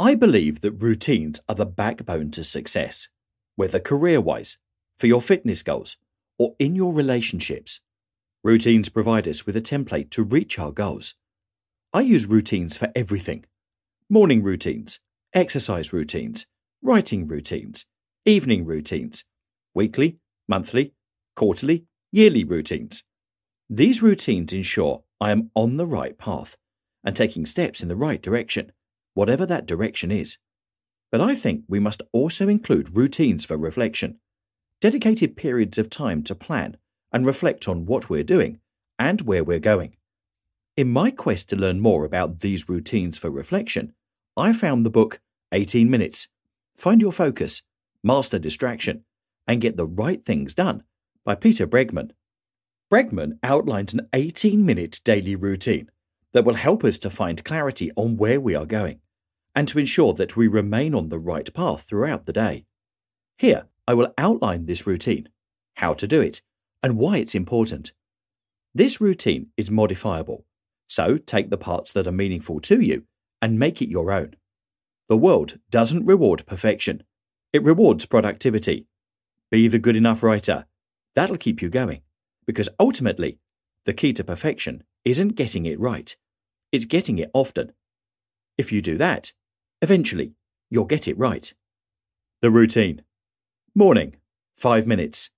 I believe that routines are the backbone to success, whether career wise, for your fitness goals, or in your relationships. Routines provide us with a template to reach our goals. I use routines for everything morning routines, exercise routines, writing routines, evening routines, weekly, monthly, quarterly, yearly routines. These routines ensure I am on the right path and taking steps in the right direction, whatever that direction is. But I think we must also include routines for reflection, dedicated periods of time to plan and reflect on what we're doing and where we're going. In my quest to learn more about these routines for reflection, I found the book 18 Minutes Find Your Focus, Master Distraction, and Get the Right Things Done by Peter Bregman. Bregman outlines an 18 minute daily routine that will help us to find clarity on where we are going and to ensure that we remain on the right path throughout the day. Here, I will outline this routine, how to do it, and why it's important. This routine is modifiable, so take the parts that are meaningful to you and make it your own. The world doesn't reward perfection, it rewards productivity. Be the good enough writer. That'll keep you going because ultimately, the key to perfection isn't getting it right, it's getting it often. If you do that, eventually you'll get it right. The routine Morning, 5 minutes.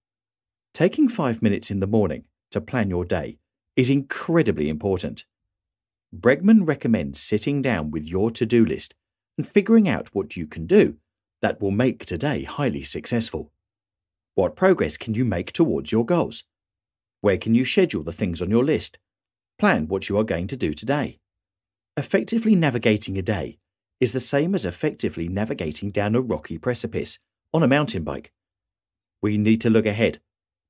Taking 5 minutes in the morning to plan your day is incredibly important. Bregman recommends sitting down with your to do list and figuring out what you can do that will make today highly successful. What progress can you make towards your goals? Where can you schedule the things on your list? Plan what you are going to do today. Effectively navigating a day is the same as effectively navigating down a rocky precipice on a mountain bike. We need to look ahead,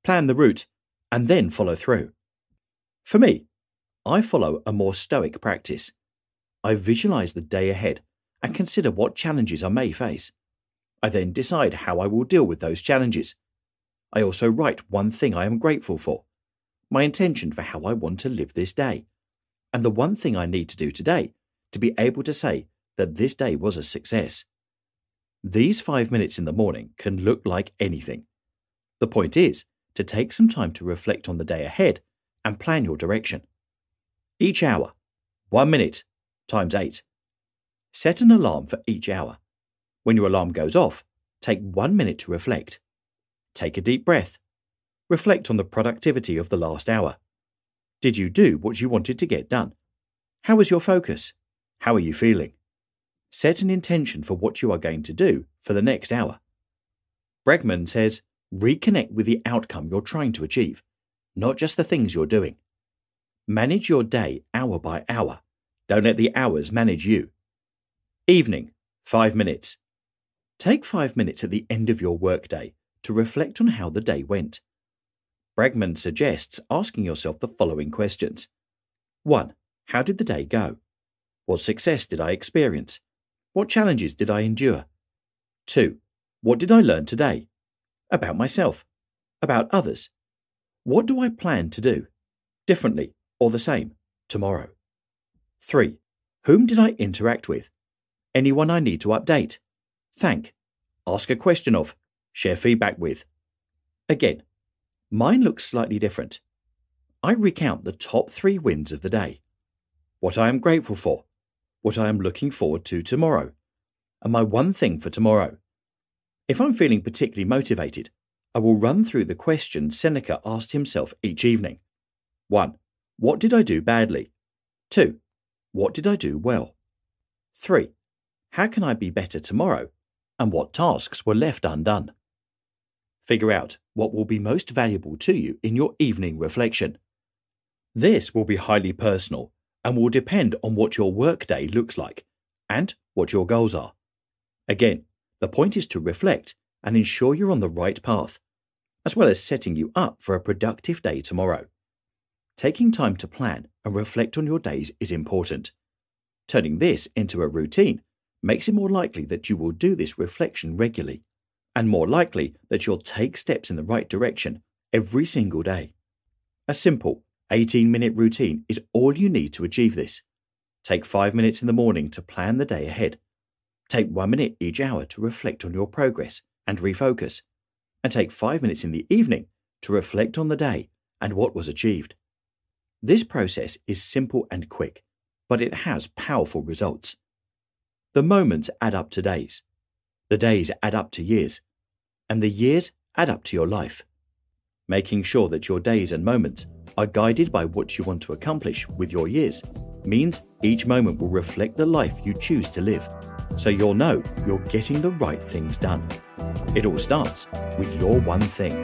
plan the route, and then follow through. For me, I follow a more stoic practice. I visualize the day ahead and consider what challenges I may face. I then decide how I will deal with those challenges. I also write one thing I am grateful for my intention for how I want to live this day, and the one thing I need to do today to be able to say that this day was a success. These five minutes in the morning can look like anything. The point is to take some time to reflect on the day ahead and plan your direction. Each hour, one minute, times eight. Set an alarm for each hour. When your alarm goes off, take one minute to reflect. Take a deep breath Reflect on the productivity of the last hour. Did you do what you wanted to get done? How was your focus? How are you feeling? Set an intention for what you are going to do for the next hour. Bregman says reconnect with the outcome you're trying to achieve, not just the things you're doing. Manage your day hour by hour. Don't let the hours manage you. Evening, 5 minutes. Take 5 minutes at the end of your workday to reflect on how the day went. Bregman suggests asking yourself the following questions 1. How did the day go? What success did I experience? What challenges did I endure? 2. What did I learn today? About myself? About others? What do I plan to do? Differently or the same tomorrow? 3. Whom did I interact with? Anyone I need to update? Thank. Ask a question of. Share feedback with. Again, Mine looks slightly different. I recount the top three wins of the day, what I am grateful for, what I am looking forward to tomorrow, and my one thing for tomorrow. If I'm feeling particularly motivated, I will run through the questions Seneca asked himself each evening. 1. What did I do badly? 2. What did I do well? 3. How can I be better tomorrow? And what tasks were left undone? Figure out what will be most valuable to you in your evening reflection. This will be highly personal and will depend on what your workday looks like and what your goals are. Again, the point is to reflect and ensure you're on the right path, as well as setting you up for a productive day tomorrow. Taking time to plan and reflect on your days is important. Turning this into a routine makes it more likely that you will do this reflection regularly and more likely that you'll take steps in the right direction every single day. A simple 18 minute routine is all you need to achieve this. Take 5 minutes in the morning to plan the day ahead. Take one minute each hour to reflect on your progress and refocus, and take five minutes in the evening to reflect on the day and what was achieved. This process is simple and quick, but it has powerful results. The moments add up to days, the days add up to years, and the years add up to your life. Making sure that your days and moments are guided by what you want to accomplish with your years means each moment will reflect the life you choose to live, so you'll know you're getting the right things done. It all starts with your one thing.